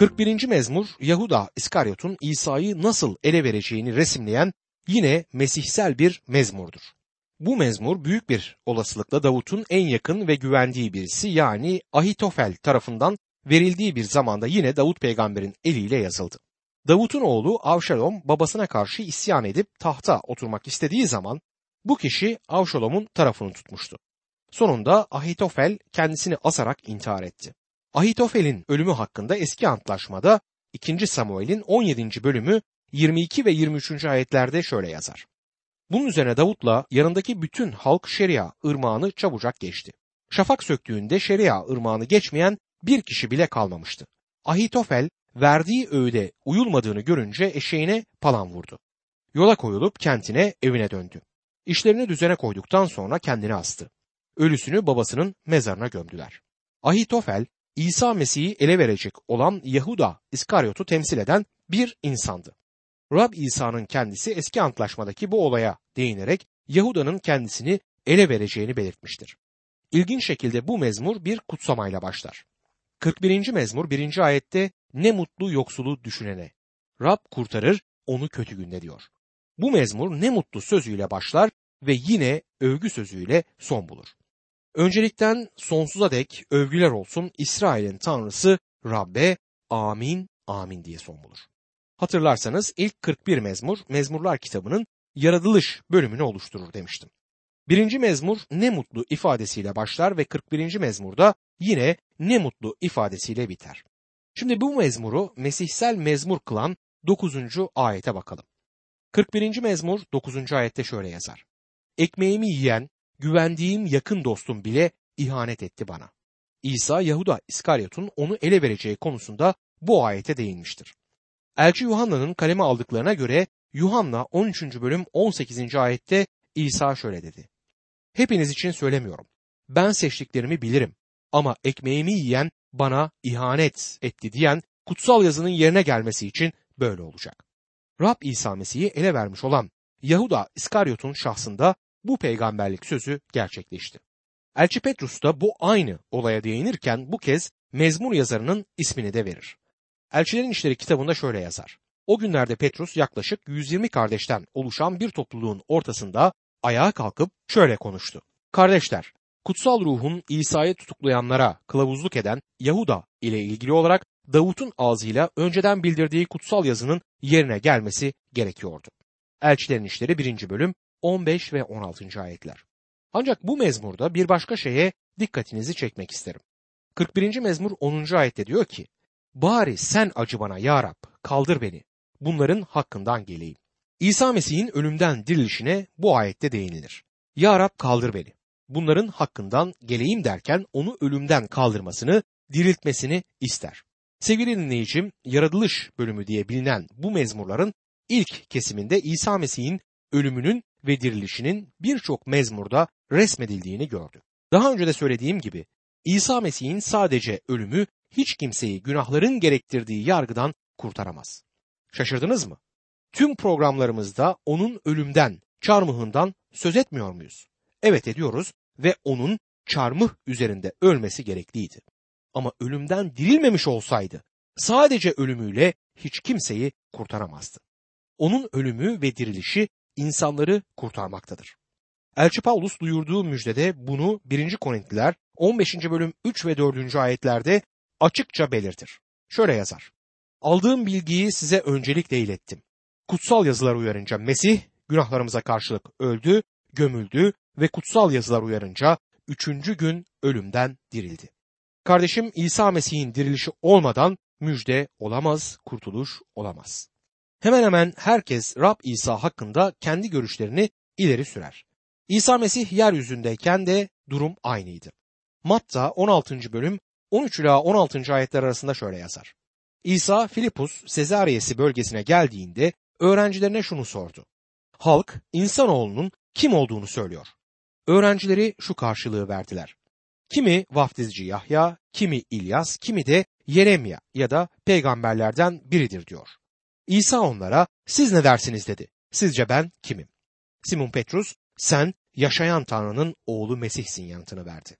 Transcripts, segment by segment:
41. mezmur Yahuda İskaryot'un İsa'yı nasıl ele vereceğini resimleyen yine mesihsel bir mezmurdur. Bu mezmur büyük bir olasılıkla Davut'un en yakın ve güvendiği birisi yani Ahitofel tarafından verildiği bir zamanda yine Davut peygamberin eliyle yazıldı. Davut'un oğlu Avşalom babasına karşı isyan edip tahta oturmak istediği zaman bu kişi Avşalom'un tarafını tutmuştu. Sonunda Ahitofel kendisini asarak intihar etti. Ahitofel'in ölümü hakkında eski antlaşmada 2. Samuel'in 17. bölümü 22 ve 23. ayetlerde şöyle yazar. Bunun üzerine Davut'la yanındaki bütün halk Şeria ırmağını çabucak geçti. Şafak söktüğünde Şeria ırmağını geçmeyen bir kişi bile kalmamıştı. Ahitofel verdiği öğüde uyulmadığını görünce eşeğine palan vurdu. Yola koyulup kentine evine döndü. İşlerini düzene koyduktan sonra kendini astı. Ölüsünü babasının mezarına gömdüler. Ahitofel İsa Mesih'i ele verecek olan Yahuda İskaryot'u temsil eden bir insandı. Rab İsa'nın kendisi eski antlaşmadaki bu olaya değinerek Yahuda'nın kendisini ele vereceğini belirtmiştir. İlginç şekilde bu mezmur bir kutsamayla başlar. 41. mezmur 1. ayette ne mutlu yoksulu düşünene. Rab kurtarır onu kötü günde diyor. Bu mezmur ne mutlu sözüyle başlar ve yine övgü sözüyle son bulur. Öncelikten sonsuza dek övgüler olsun İsrail'in tanrısı Rabbe amin amin diye son bulur. Hatırlarsanız ilk 41 mezmur mezmurlar kitabının yaratılış bölümünü oluşturur demiştim. Birinci mezmur ne mutlu ifadesiyle başlar ve 41. mezmurda yine ne mutlu ifadesiyle biter. Şimdi bu mezmuru mesihsel mezmur kılan 9. ayete bakalım. 41. mezmur 9. ayette şöyle yazar. Ekmeğimi yiyen, güvendiğim yakın dostum bile ihanet etti bana. İsa Yahuda İskaryot'un onu ele vereceği konusunda bu ayete değinmiştir. Elçi Yuhanna'nın kaleme aldıklarına göre Yuhanna 13. bölüm 18. ayette İsa şöyle dedi. Hepiniz için söylemiyorum. Ben seçtiklerimi bilirim ama ekmeğimi yiyen bana ihanet etti diyen kutsal yazının yerine gelmesi için böyle olacak. Rab İsa Mesih'i ele vermiş olan Yahuda İskaryot'un şahsında bu peygamberlik sözü gerçekleşti. Elçi Petrus da bu aynı olaya değinirken bu kez mezmur yazarının ismini de verir. Elçilerin İşleri kitabında şöyle yazar. O günlerde Petrus yaklaşık 120 kardeşten oluşan bir topluluğun ortasında ayağa kalkıp şöyle konuştu. Kardeşler, kutsal ruhun İsa'yı tutuklayanlara kılavuzluk eden Yahuda ile ilgili olarak Davut'un ağzıyla önceden bildirdiği kutsal yazının yerine gelmesi gerekiyordu. Elçilerin İşleri 1. bölüm 15 ve 16. ayetler. Ancak bu mezmurda bir başka şeye dikkatinizi çekmek isterim. 41. mezmur 10. ayette diyor ki, Bari sen acı bana ya Rab, kaldır beni. Bunların hakkından geleyim. İsa Mesih'in ölümden dirilişine bu ayette değinilir. Ya Rab kaldır beni. Bunların hakkından geleyim derken onu ölümden kaldırmasını, diriltmesini ister. Sevgili dinleyicim, yaratılış bölümü diye bilinen bu mezmurların ilk kesiminde İsa Mesih'in ölümünün ve dirilişinin birçok mezmurda resmedildiğini gördük. Daha önce de söylediğim gibi İsa Mesih'in sadece ölümü hiç kimseyi günahların gerektirdiği yargıdan kurtaramaz. Şaşırdınız mı? Tüm programlarımızda onun ölümden, çarmıhından söz etmiyor muyuz? Evet ediyoruz ve onun çarmıh üzerinde ölmesi gerekliydi. Ama ölümden dirilmemiş olsaydı sadece ölümüyle hiç kimseyi kurtaramazdı. Onun ölümü ve dirilişi insanları kurtarmaktadır. Elçi Paulus duyurduğu müjdede bunu 1. Korintliler 15. bölüm 3 ve 4. ayetlerde açıkça belirtir. Şöyle yazar. Aldığım bilgiyi size öncelikle ilettim. Kutsal yazılar uyarınca Mesih günahlarımıza karşılık öldü, gömüldü ve kutsal yazılar uyarınca üçüncü gün ölümden dirildi. Kardeşim İsa Mesih'in dirilişi olmadan müjde olamaz, kurtuluş olamaz. Hemen hemen herkes Rab İsa hakkında kendi görüşlerini ileri sürer. İsa Mesih yeryüzündeyken de durum aynıydı. Matta 16. bölüm 13 ila 16. ayetler arasında şöyle yazar. İsa Filipus Sezariyesi bölgesine geldiğinde öğrencilerine şunu sordu. Halk insanoğlunun kim olduğunu söylüyor. Öğrencileri şu karşılığı verdiler. Kimi vaftizci Yahya, kimi İlyas, kimi de Yeremya ya da peygamberlerden biridir diyor. İsa onlara siz ne dersiniz dedi. Sizce ben kimim? Simon Petrus sen yaşayan Tanrı'nın oğlu Mesih'sin yanıtını verdi.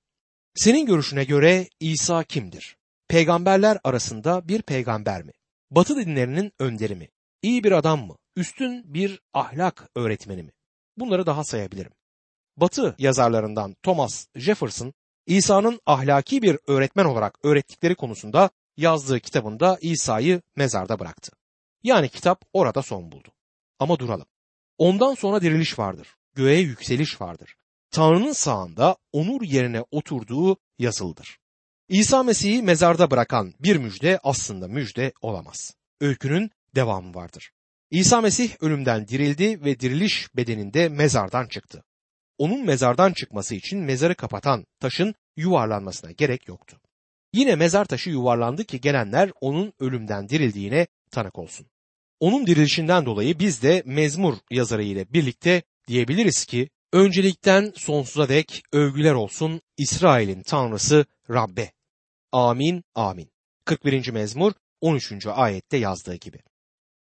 Senin görüşüne göre İsa kimdir? peygamberler arasında bir peygamber mi? Batı dinlerinin önderi mi? İyi bir adam mı? Üstün bir ahlak öğretmeni mi? Bunları daha sayabilirim. Batı yazarlarından Thomas Jefferson, İsa'nın ahlaki bir öğretmen olarak öğrettikleri konusunda yazdığı kitabında İsa'yı mezarda bıraktı. Yani kitap orada son buldu. Ama duralım. Ondan sonra diriliş vardır. Göğe yükseliş vardır. Tanrı'nın sağında onur yerine oturduğu yazılıdır. İsa Mesih'i mezarda bırakan bir müjde aslında müjde olamaz. Öykünün devamı vardır. İsa Mesih ölümden dirildi ve diriliş bedeninde mezardan çıktı. Onun mezardan çıkması için mezarı kapatan taşın yuvarlanmasına gerek yoktu. Yine mezar taşı yuvarlandı ki gelenler onun ölümden dirildiğine tanık olsun. Onun dirilişinden dolayı biz de mezmur yazarı ile birlikte diyebiliriz ki öncelikten sonsuza dek övgüler olsun İsrail'in tanrısı Rabbe. Amin amin. 41. mezmur 13. ayette yazdığı gibi.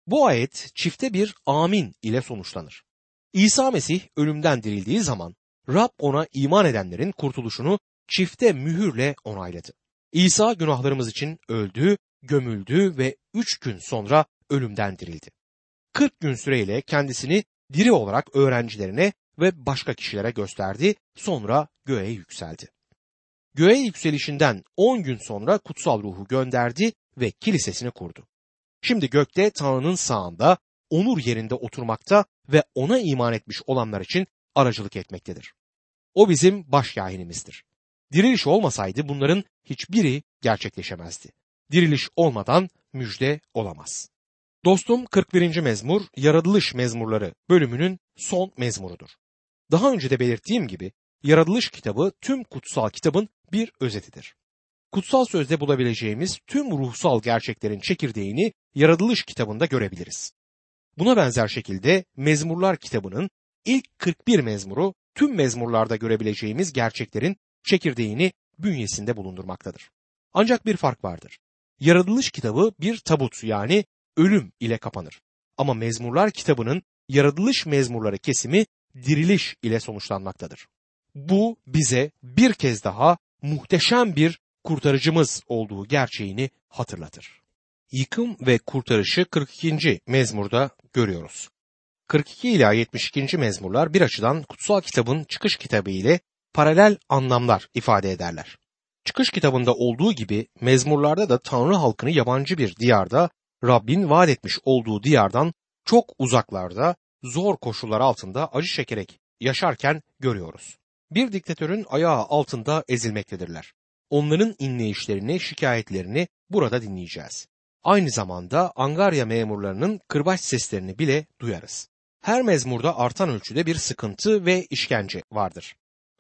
Bu ayet çifte bir amin ile sonuçlanır. İsa Mesih ölümden dirildiği zaman Rab ona iman edenlerin kurtuluşunu çifte mühürle onayladı. İsa günahlarımız için öldü, gömüldü ve üç gün sonra ölümden dirildi. 40 gün süreyle kendisini diri olarak öğrencilerine ve başka kişilere gösterdi, sonra göğe yükseldi. Göğe yükselişinden 10 gün sonra kutsal ruhu gönderdi ve kilisesini kurdu. Şimdi gökte Tanrı'nın sağında, onur yerinde oturmakta ve ona iman etmiş olanlar için aracılık etmektedir. O bizim baş yahinimizdir. Diriliş olmasaydı bunların hiçbiri gerçekleşemezdi. Diriliş olmadan müjde olamaz. Dostum 41. mezmur yaratılış mezmurları bölümünün son mezmurudur. Daha önce de belirttiğim gibi yaratılış kitabı tüm kutsal kitabın bir özetidir. Kutsal sözde bulabileceğimiz tüm ruhsal gerçeklerin çekirdeğini yaratılış kitabında görebiliriz. Buna benzer şekilde mezmurlar kitabının ilk 41 mezmuru tüm mezmurlarda görebileceğimiz gerçeklerin çekirdeğini bünyesinde bulundurmaktadır. Ancak bir fark vardır. Yaratılış kitabı bir tabut yani ölüm ile kapanır. Ama mezmurlar kitabının yaratılış mezmurları kesimi diriliş ile sonuçlanmaktadır. Bu bize bir kez daha muhteşem bir kurtarıcımız olduğu gerçeğini hatırlatır. Yıkım ve kurtarışı 42. mezmurda görüyoruz. 42 ila 72. mezmurlar bir açıdan kutsal kitabın çıkış kitabı ile paralel anlamlar ifade ederler. Çıkış kitabında olduğu gibi mezmurlarda da Tanrı halkını yabancı bir diyarda Rabbin vaat etmiş olduğu diyardan çok uzaklarda zor koşullar altında acı çekerek yaşarken görüyoruz. Bir diktatörün ayağı altında ezilmektedirler. Onların inleyişlerini, şikayetlerini burada dinleyeceğiz. Aynı zamanda Angarya memurlarının kırbaç seslerini bile duyarız. Her mezmurda artan ölçüde bir sıkıntı ve işkence vardır.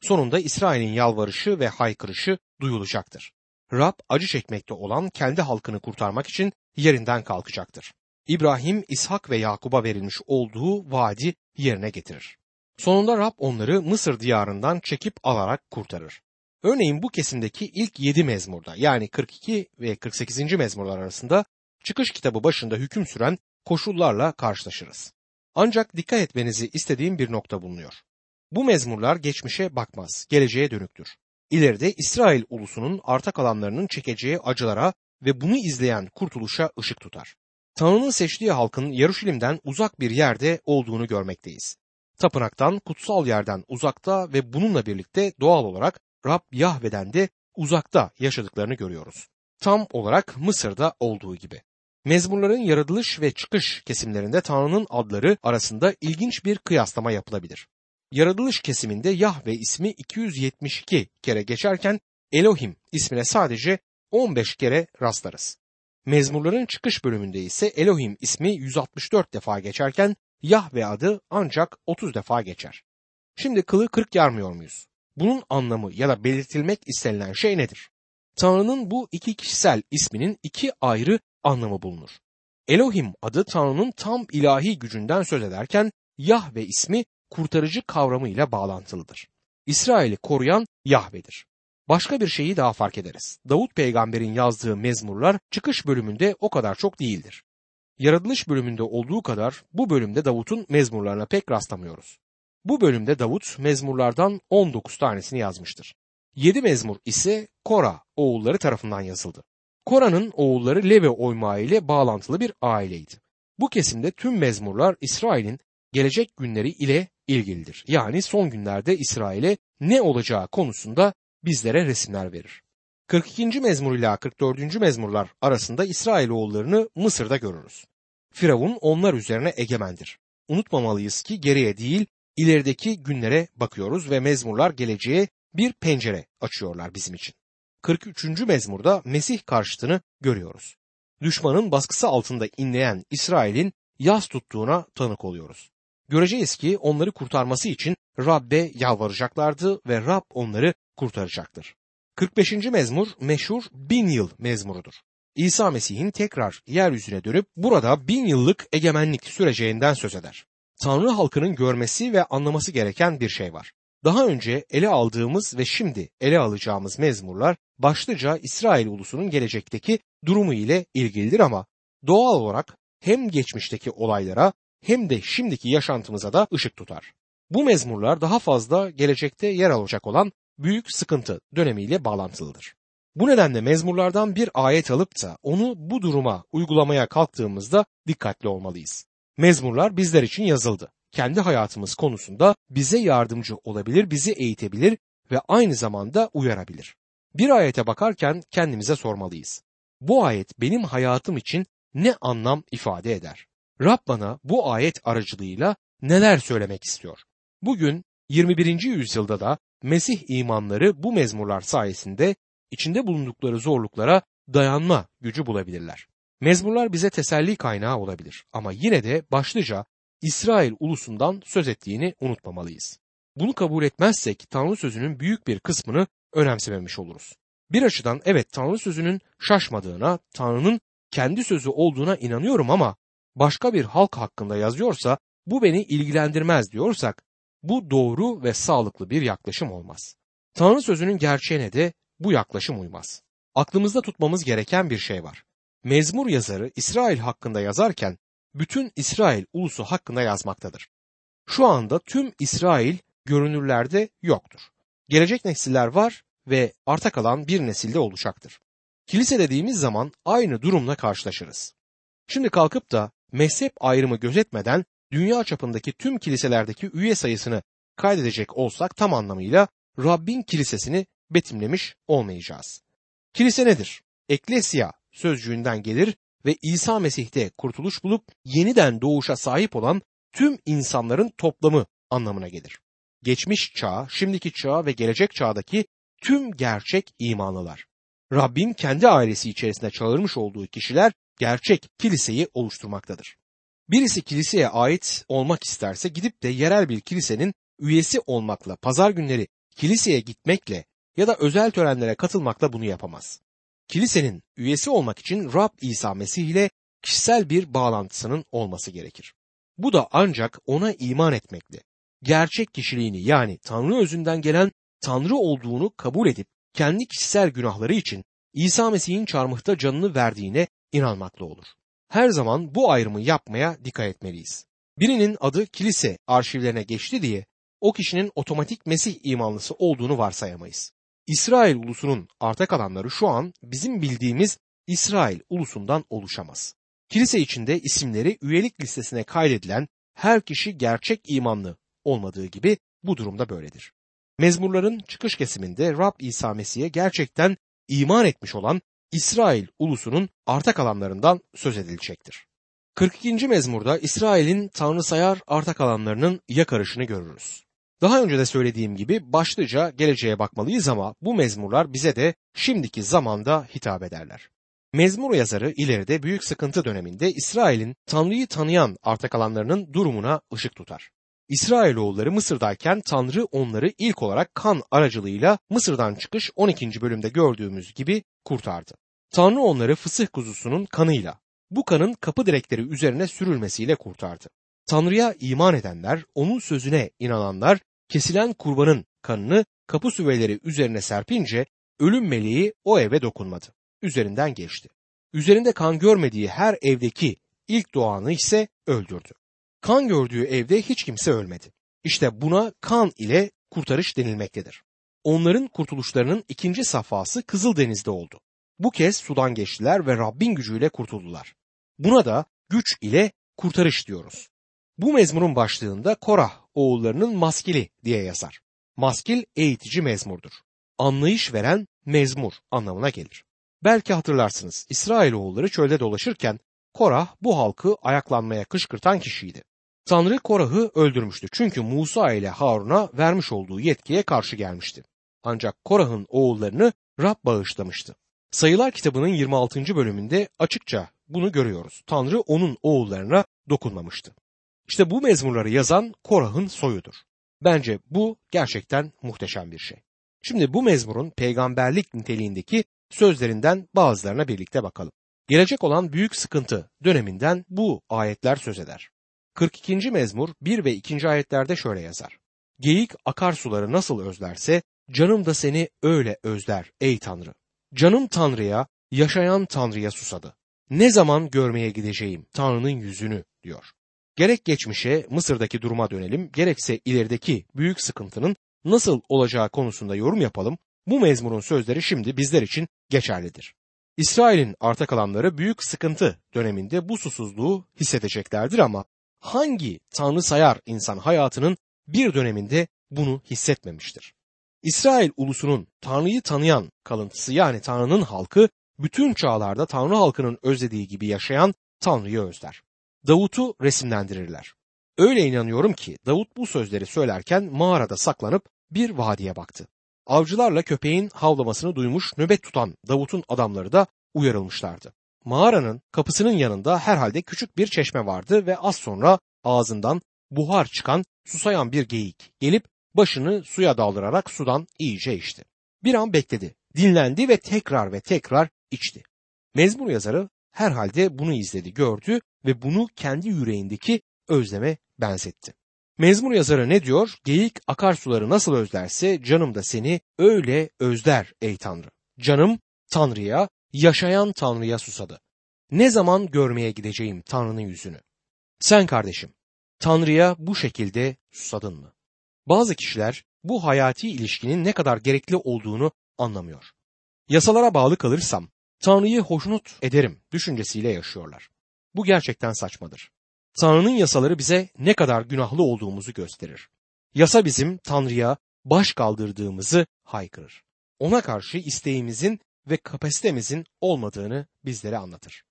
Sonunda İsrail'in yalvarışı ve haykırışı duyulacaktır. Rab acı çekmekte olan kendi halkını kurtarmak için yerinden kalkacaktır. İbrahim, İshak ve Yakub'a verilmiş olduğu vaadi yerine getirir. Sonunda Rab onları Mısır diyarından çekip alarak kurtarır. Örneğin bu kesimdeki ilk 7 mezmurda yani 42 ve 48. mezmurlar arasında çıkış kitabı başında hüküm süren koşullarla karşılaşırız. Ancak dikkat etmenizi istediğim bir nokta bulunuyor. Bu mezmurlar geçmişe bakmaz, geleceğe dönüktür. İleride İsrail ulusunun arta kalanlarının çekeceği acılara ve bunu izleyen kurtuluşa ışık tutar. Tanrı'nın seçtiği halkın Yaruşilim'den uzak bir yerde olduğunu görmekteyiz. Tapınaktan, kutsal yerden uzakta ve bununla birlikte doğal olarak Rab Yahve'den de uzakta yaşadıklarını görüyoruz. Tam olarak Mısır'da olduğu gibi. Mezmurların yaratılış ve çıkış kesimlerinde Tanrı'nın adları arasında ilginç bir kıyaslama yapılabilir. Yaratılış kesiminde Yahve ismi 272 kere geçerken Elohim ismine sadece 15 kere rastlarız. Mezmurların çıkış bölümünde ise Elohim ismi 164 defa geçerken Yahve adı ancak 30 defa geçer. Şimdi kılı kırk yarmıyor muyuz? Bunun anlamı ya da belirtilmek istenilen şey nedir? Tanrı'nın bu iki kişisel isminin iki ayrı anlamı bulunur. Elohim adı Tanrı'nın tam ilahi gücünden söz ederken Yahve ismi kurtarıcı kavramıyla bağlantılıdır. İsrail'i koruyan Yahve'dir. Başka bir şeyi daha fark ederiz. Davut peygamberin yazdığı mezmurlar çıkış bölümünde o kadar çok değildir. Yaratılış bölümünde olduğu kadar bu bölümde Davut'un mezmurlarına pek rastlamıyoruz. Bu bölümde Davut mezmurlardan 19 tanesini yazmıştır. 7 mezmur ise Kora oğulları tarafından yazıldı. Kora'nın oğulları Levi oymağı ile bağlantılı bir aileydi. Bu kesimde tüm mezmurlar İsrail'in gelecek günleri ile ilgilidir. Yani son günlerde İsrail'e ne olacağı konusunda bizlere resimler verir. 42. mezmur ile 44. mezmurlar arasında İsrailoğullarını Mısır'da görürüz. Firavun onlar üzerine egemendir. Unutmamalıyız ki geriye değil ilerideki günlere bakıyoruz ve mezmurlar geleceğe bir pencere açıyorlar bizim için. 43. mezmurda Mesih karşıtını görüyoruz. Düşmanın baskısı altında inleyen İsrail'in yaz tuttuğuna tanık oluyoruz. Göreceğiz ki onları kurtarması için Rab'be yalvaracaklardı ve Rab onları kurtaracaktır. 45. mezmur meşhur bin yıl mezmurudur. İsa Mesih'in tekrar yeryüzüne dönüp burada bin yıllık egemenlik süreceğinden söz eder. Tanrı halkının görmesi ve anlaması gereken bir şey var. Daha önce ele aldığımız ve şimdi ele alacağımız mezmurlar başlıca İsrail ulusunun gelecekteki durumu ile ilgilidir ama doğal olarak hem geçmişteki olaylara hem de şimdiki yaşantımıza da ışık tutar. Bu mezmurlar daha fazla gelecekte yer alacak olan büyük sıkıntı dönemiyle bağlantılıdır. Bu nedenle mezmurlardan bir ayet alıp da onu bu duruma uygulamaya kalktığımızda dikkatli olmalıyız. Mezmurlar bizler için yazıldı. Kendi hayatımız konusunda bize yardımcı olabilir, bizi eğitebilir ve aynı zamanda uyarabilir. Bir ayete bakarken kendimize sormalıyız. Bu ayet benim hayatım için ne anlam ifade eder? Rab bana bu ayet aracılığıyla neler söylemek istiyor? Bugün 21. yüzyılda da Mesih imanları bu mezmurlar sayesinde içinde bulundukları zorluklara dayanma gücü bulabilirler. Mezmurlar bize teselli kaynağı olabilir ama yine de başlıca İsrail ulusundan söz ettiğini unutmamalıyız. Bunu kabul etmezsek Tanrı sözünün büyük bir kısmını önemsememiş oluruz. Bir açıdan evet Tanrı sözünün şaşmadığına, Tanrı'nın kendi sözü olduğuna inanıyorum ama başka bir halk hakkında yazıyorsa bu beni ilgilendirmez diyorsak bu doğru ve sağlıklı bir yaklaşım olmaz. Tanrı sözünün gerçeğine de bu yaklaşım uymaz. Aklımızda tutmamız gereken bir şey var. Mezmur yazarı İsrail hakkında yazarken bütün İsrail ulusu hakkında yazmaktadır. Şu anda tüm İsrail görünürlerde yoktur. Gelecek nesiller var ve arta kalan bir nesilde olacaktır. Kilise dediğimiz zaman aynı durumla karşılaşırız. Şimdi kalkıp da mezhep ayrımı gözetmeden dünya çapındaki tüm kiliselerdeki üye sayısını kaydedecek olsak tam anlamıyla Rabbin kilisesini betimlemiş olmayacağız. Kilise nedir? Eklesya sözcüğünden gelir ve İsa Mesih'te kurtuluş bulup yeniden doğuşa sahip olan tüm insanların toplamı anlamına gelir. Geçmiş çağ, şimdiki çağ ve gelecek çağdaki tüm gerçek imanlılar. Rabbin kendi ailesi içerisinde çağırmış olduğu kişiler gerçek kiliseyi oluşturmaktadır. Birisi kiliseye ait olmak isterse gidip de yerel bir kilisenin üyesi olmakla, pazar günleri kiliseye gitmekle ya da özel törenlere katılmakla bunu yapamaz. Kilisenin üyesi olmak için Rab İsa Mesih ile kişisel bir bağlantısının olması gerekir. Bu da ancak ona iman etmekle, gerçek kişiliğini yani Tanrı özünden gelen Tanrı olduğunu kabul edip kendi kişisel günahları için İsa Mesih'in çarmıhta canını verdiğine inanmakla olur. Her zaman bu ayrımı yapmaya dikkat etmeliyiz. Birinin adı kilise arşivlerine geçti diye o kişinin otomatik Mesih imanlısı olduğunu varsayamayız. İsrail ulusunun arta kalanları şu an bizim bildiğimiz İsrail ulusundan oluşamaz. Kilise içinde isimleri üyelik listesine kaydedilen her kişi gerçek imanlı olmadığı gibi bu durumda böyledir. Mezmurların çıkış kesiminde Rab İsa Mesih'e gerçekten iman etmiş olan İsrail ulusunun arta kalanlarından söz edilecektir. 42. mezmurda İsrail'in tanrısayar arta kalanlarının yakarışını görürüz. Daha önce de söylediğim gibi başlıca geleceğe bakmalıyız ama bu mezmurlar bize de şimdiki zamanda hitap ederler. Mezmur yazarı ileride büyük sıkıntı döneminde İsrail'in Tanrı'yı tanıyan arta kalanlarının durumuna ışık tutar. İsrailoğulları Mısır'dayken Tanrı onları ilk olarak kan aracılığıyla Mısır'dan çıkış 12. bölümde gördüğümüz gibi kurtardı. Tanrı onları fısıh kuzusunun kanıyla, bu kanın kapı direkleri üzerine sürülmesiyle kurtardı. Tanrı'ya iman edenler, onun sözüne inananlar kesilen kurbanın kanını kapı süveleri üzerine serpince ölüm meleği o eve dokunmadı. Üzerinden geçti. Üzerinde kan görmediği her evdeki ilk doğanı ise öldürdü. Kan gördüğü evde hiç kimse ölmedi. İşte buna kan ile kurtarış denilmektedir. Onların kurtuluşlarının ikinci safhası Kızıldeniz'de oldu. Bu kez sudan geçtiler ve Rabbin gücüyle kurtuldular. Buna da güç ile kurtarış diyoruz. Bu mezmurun başlığında Korah oğullarının maskili diye yazar. Maskil eğitici mezmurdur. Anlayış veren mezmur anlamına gelir. Belki hatırlarsınız İsrailoğulları çölde dolaşırken Korah bu halkı ayaklanmaya kışkırtan kişiydi. Tanrı Korah'ı öldürmüştü çünkü Musa ile Harun'a vermiş olduğu yetkiye karşı gelmişti. Ancak Korah'ın oğullarını Rab bağışlamıştı. Sayılar kitabının 26. bölümünde açıkça bunu görüyoruz. Tanrı onun oğullarına dokunmamıştı. İşte bu mezmurları yazan Korah'ın soyudur. Bence bu gerçekten muhteşem bir şey. Şimdi bu mezmurun peygamberlik niteliğindeki sözlerinden bazılarına birlikte bakalım. Gelecek olan büyük sıkıntı döneminden bu ayetler söz eder. 42. mezmur 1 ve 2. ayetlerde şöyle yazar. Geyik akarsuları nasıl özlerse canım da seni öyle özler ey Tanrı. Canım Tanrı'ya, yaşayan Tanrı'ya susadı. Ne zaman görmeye gideceğim Tanrı'nın yüzünü diyor. Gerek geçmişe Mısır'daki duruma dönelim, gerekse ilerideki büyük sıkıntının nasıl olacağı konusunda yorum yapalım. Bu mezmurun sözleri şimdi bizler için geçerlidir. İsrail'in arta kalanları büyük sıkıntı döneminde bu susuzluğu hissedeceklerdir ama hangi tanrı sayar insan hayatının bir döneminde bunu hissetmemiştir? İsrail ulusunun Tanrı'yı tanıyan kalıntısı yani Tanrı'nın halkı bütün çağlarda Tanrı halkının özlediği gibi yaşayan Tanrı'yı özler. Davut'u resimlendirirler. Öyle inanıyorum ki Davut bu sözleri söylerken mağarada saklanıp bir vadiye baktı. Avcılarla köpeğin havlamasını duymuş nöbet tutan Davut'un adamları da uyarılmışlardı. Mağaranın kapısının yanında herhalde küçük bir çeşme vardı ve az sonra ağzından buhar çıkan susayan bir geyik gelip başını suya daldırarak sudan iyice içti. Bir an bekledi, dinlendi ve tekrar ve tekrar içti. Mezmur yazarı herhalde bunu izledi, gördü ve bunu kendi yüreğindeki özleme benzetti. Mezmur yazarı ne diyor? Geyik akarsuları nasıl özlerse canım da seni öyle özler ey Tanrı. Canım Tanrı'ya, yaşayan Tanrı'ya susadı. Ne zaman görmeye gideceğim Tanrı'nın yüzünü? Sen kardeşim, Tanrı'ya bu şekilde susadın mı? Bazı kişiler bu hayati ilişkinin ne kadar gerekli olduğunu anlamıyor. Yasalara bağlı kalırsam Tanrı'yı hoşnut ederim düşüncesiyle yaşıyorlar. Bu gerçekten saçmadır. Tanrı'nın yasaları bize ne kadar günahlı olduğumuzu gösterir. Yasa bizim Tanrı'ya baş kaldırdığımızı haykırır. Ona karşı isteğimizin ve kapasitemizin olmadığını bizlere anlatır.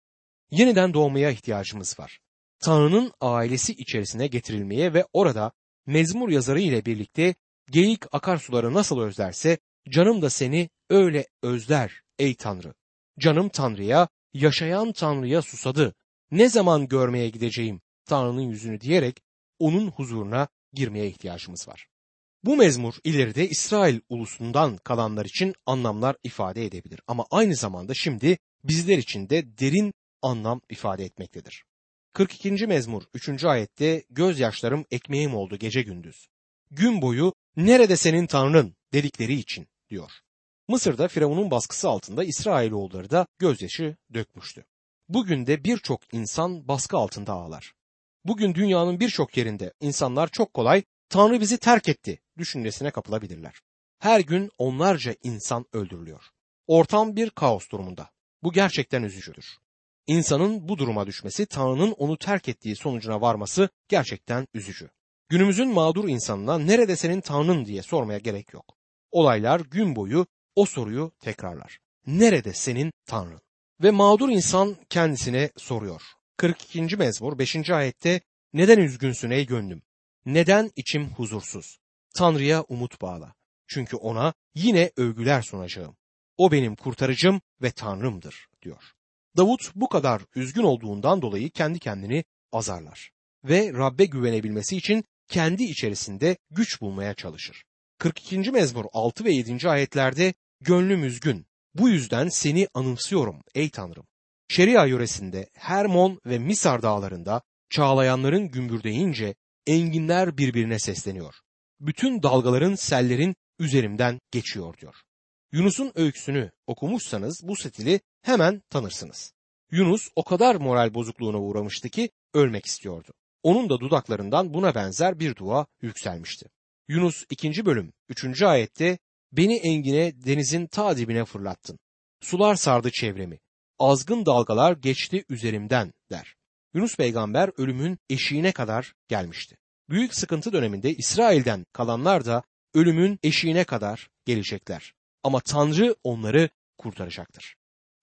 Yeniden doğmaya ihtiyacımız var. Tanrı'nın ailesi içerisine getirilmeye ve orada mezmur yazarı ile birlikte geyik akarsuları nasıl özlerse canım da seni öyle özler ey Tanrı. Canım Tanrı'ya, yaşayan Tanrı'ya susadı. Ne zaman görmeye gideceğim Tanrı'nın yüzünü diyerek onun huzuruna girmeye ihtiyacımız var. Bu mezmur ileride İsrail ulusundan kalanlar için anlamlar ifade edebilir ama aynı zamanda şimdi bizler için de derin anlam ifade etmektedir. 42. mezmur 3. ayette gözyaşlarım ekmeğim oldu gece gündüz. Gün boyu nerede senin tanrın dedikleri için diyor. Mısır'da Firavun'un baskısı altında İsrailoğulları da gözyaşı dökmüştü. Bugün de birçok insan baskı altında ağlar. Bugün dünyanın birçok yerinde insanlar çok kolay Tanrı bizi terk etti düşüncesine kapılabilirler. Her gün onlarca insan öldürülüyor. Ortam bir kaos durumunda. Bu gerçekten üzücüdür. İnsanın bu duruma düşmesi, Tanrı'nın onu terk ettiği sonucuna varması gerçekten üzücü. Günümüzün mağdur insanına nerede senin Tanrın diye sormaya gerek yok. Olaylar gün boyu o soruyu tekrarlar. Nerede senin Tanrın? Ve mağdur insan kendisine soruyor. 42. mezmur 5. ayette neden üzgünsün ey gönlüm? Neden içim huzursuz? Tanrı'ya umut bağla. Çünkü ona yine övgüler sunacağım. O benim kurtarıcım ve Tanrımdır diyor. Davut bu kadar üzgün olduğundan dolayı kendi kendini azarlar ve Rabbe güvenebilmesi için kendi içerisinde güç bulmaya çalışır. 42. mezmur 6 ve 7. ayetlerde gönlüm üzgün. Bu yüzden seni anımsıyorum ey Tanrım. Şeria yöresinde Hermon ve Misar dağlarında çağlayanların gümbürdeyince enginler birbirine sesleniyor. Bütün dalgaların sellerin üzerimden geçiyor diyor. Yunus'un öyküsünü okumuşsanız bu stili hemen tanırsınız. Yunus o kadar moral bozukluğuna uğramıştı ki ölmek istiyordu. Onun da dudaklarından buna benzer bir dua yükselmişti. Yunus 2. bölüm 3. ayette beni engine denizin ta dibine fırlattın. sular sardı çevremi. Azgın dalgalar geçti üzerimden der. Yunus peygamber ölümün eşiğine kadar gelmişti. Büyük sıkıntı döneminde İsrail'den kalanlar da ölümün eşiğine kadar gelecekler. Ama Tanrı onları kurtaracaktır.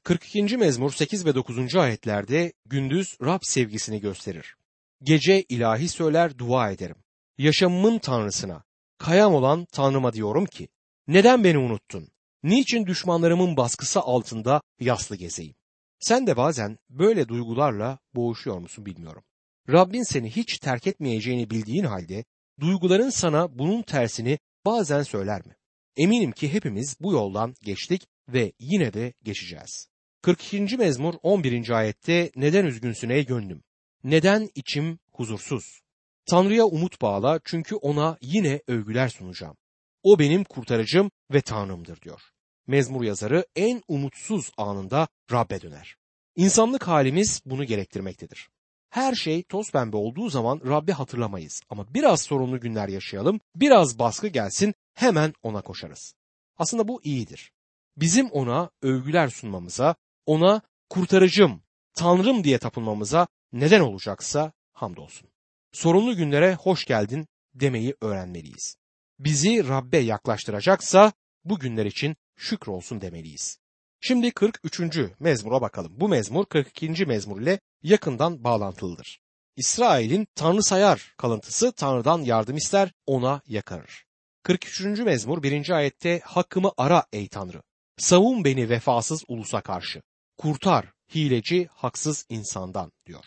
42. mezmur 8 ve 9. ayetlerde gündüz Rab sevgisini gösterir. Gece ilahi söyler dua ederim. Yaşamımın Tanrısına, kayam olan Tanrıma diyorum ki, neden beni unuttun? Niçin düşmanlarımın baskısı altında yaslı gezeyim? Sen de bazen böyle duygularla boğuşuyor musun bilmiyorum. Rabbin seni hiç terk etmeyeceğini bildiğin halde duyguların sana bunun tersini bazen söyler mi? Eminim ki hepimiz bu yoldan geçtik ve yine de geçeceğiz. 42. mezmur 11. ayette neden üzgünsün ey gönlüm? Neden içim huzursuz? Tanrı'ya umut bağla çünkü ona yine övgüler sunacağım. O benim kurtarıcım ve Tanrımdır diyor. Mezmur yazarı en umutsuz anında Rab'be döner. İnsanlık halimiz bunu gerektirmektedir. Her şey toz pembe olduğu zaman Rabbi hatırlamayız ama biraz sorunlu günler yaşayalım, biraz baskı gelsin hemen ona koşarız. Aslında bu iyidir. Bizim ona övgüler sunmamıza, ona kurtarıcım, tanrım diye tapınmamıza neden olacaksa hamdolsun. Sorunlu günlere hoş geldin demeyi öğrenmeliyiz. Bizi Rabbe yaklaştıracaksa bu günler için şükür olsun demeliyiz. Şimdi 43. mezmura bakalım. Bu mezmur 42. mezmur ile yakından bağlantılıdır. İsrail'in Tanrı sayar kalıntısı Tanrı'dan yardım ister, ona yakarır. 43. mezmur 1. ayette hakkımı ara ey Tanrı. Savun beni vefasız ulusa karşı. Kurtar hileci haksız insandan diyor.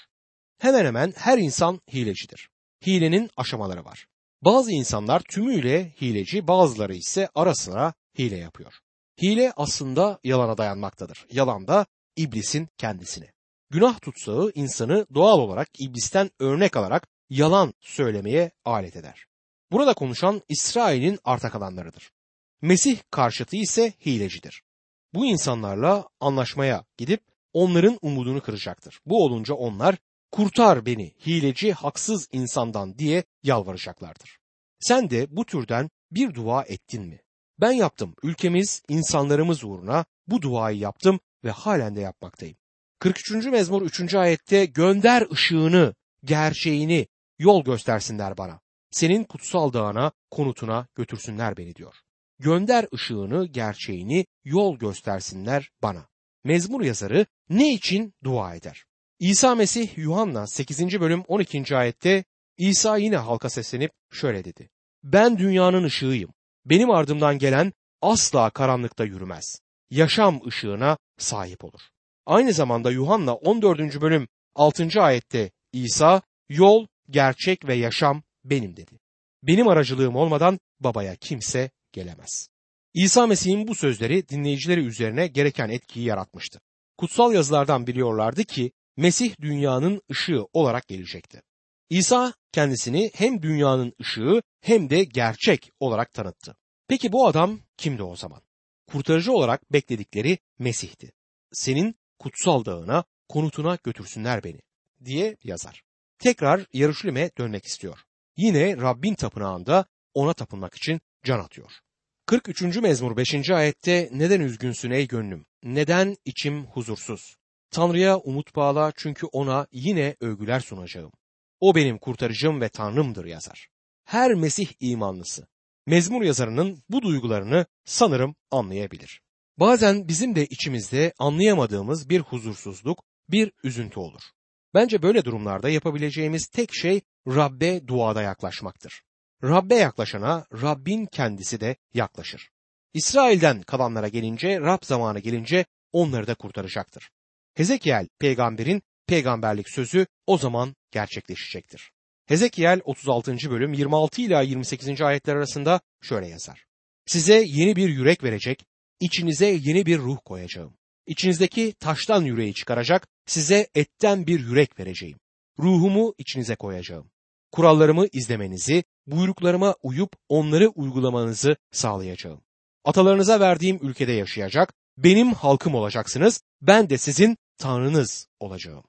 Hemen hemen her insan hilecidir. Hilenin aşamaları var. Bazı insanlar tümüyle hileci, bazıları ise ara sıra hile yapıyor. Hile aslında yalana dayanmaktadır. Yalan da iblisin kendisine. Günah tutsağı insanı doğal olarak iblisten örnek alarak yalan söylemeye alet eder. Burada konuşan İsrail'in arta kalanlarıdır. Mesih karşıtı ise hilecidir. Bu insanlarla anlaşmaya gidip onların umudunu kıracaktır. Bu olunca onlar kurtar beni hileci haksız insandan diye yalvaracaklardır. Sen de bu türden bir dua ettin mi? Ben yaptım. Ülkemiz, insanlarımız uğruna bu duayı yaptım ve halen de yapmaktayım. 43. mezmur 3. ayette gönder ışığını, gerçeğini, yol göstersinler bana. Senin kutsal dağına, konutuna götürsünler beni diyor. Gönder ışığını, gerçeğini, yol göstersinler bana. Mezmur yazarı ne için dua eder? İsa Mesih Yuhanna 8. bölüm 12. ayette İsa yine halka seslenip şöyle dedi. Ben dünyanın ışığıyım. Benim ardımdan gelen asla karanlıkta yürümez. Yaşam ışığına sahip olur. Aynı zamanda Yuhanna 14. bölüm 6. ayette İsa yol, gerçek ve yaşam benim dedi. Benim aracılığım olmadan babaya kimse gelemez. İsa Mesih'in bu sözleri dinleyicileri üzerine gereken etkiyi yaratmıştı. Kutsal yazılardan biliyorlardı ki Mesih dünyanın ışığı olarak gelecekti. İsa kendisini hem dünyanın ışığı hem de gerçek olarak tanıttı. Peki bu adam kimdi o zaman? Kurtarıcı olarak bekledikleri Mesih'ti. Senin kutsal dağına, konutuna götürsünler beni diye yazar. Tekrar Yarışlim'e dönmek istiyor. Yine Rabbin tapınağında ona tapınmak için can atıyor. 43. mezmur 5. ayette neden üzgünsün ey gönlüm? Neden içim huzursuz? Tanrı'ya umut bağla çünkü ona yine övgüler sunacağım. O benim kurtarıcım ve Tanrımdır yazar. Her Mesih imanlısı mezmur yazarının bu duygularını sanırım anlayabilir. Bazen bizim de içimizde anlayamadığımız bir huzursuzluk, bir üzüntü olur. Bence böyle durumlarda yapabileceğimiz tek şey Rabbe duada yaklaşmaktır. Rabbe yaklaşana Rabbin kendisi de yaklaşır. İsrail'den kalanlara gelince, Rab zamanı gelince onları da kurtaracaktır. Hezekiel peygamberin peygamberlik sözü o zaman gerçekleşecektir. Hezekiel 36. bölüm 26 ila 28. ayetler arasında şöyle yazar. Size yeni bir yürek verecek, içinize yeni bir ruh koyacağım. İçinizdeki taştan yüreği çıkaracak, size etten bir yürek vereceğim. Ruhumu içinize koyacağım. Kurallarımı izlemenizi, buyruklarıma uyup onları uygulamanızı sağlayacağım. Atalarınıza verdiğim ülkede yaşayacak, benim halkım olacaksınız, ben de sizin Tanrınız olacağım.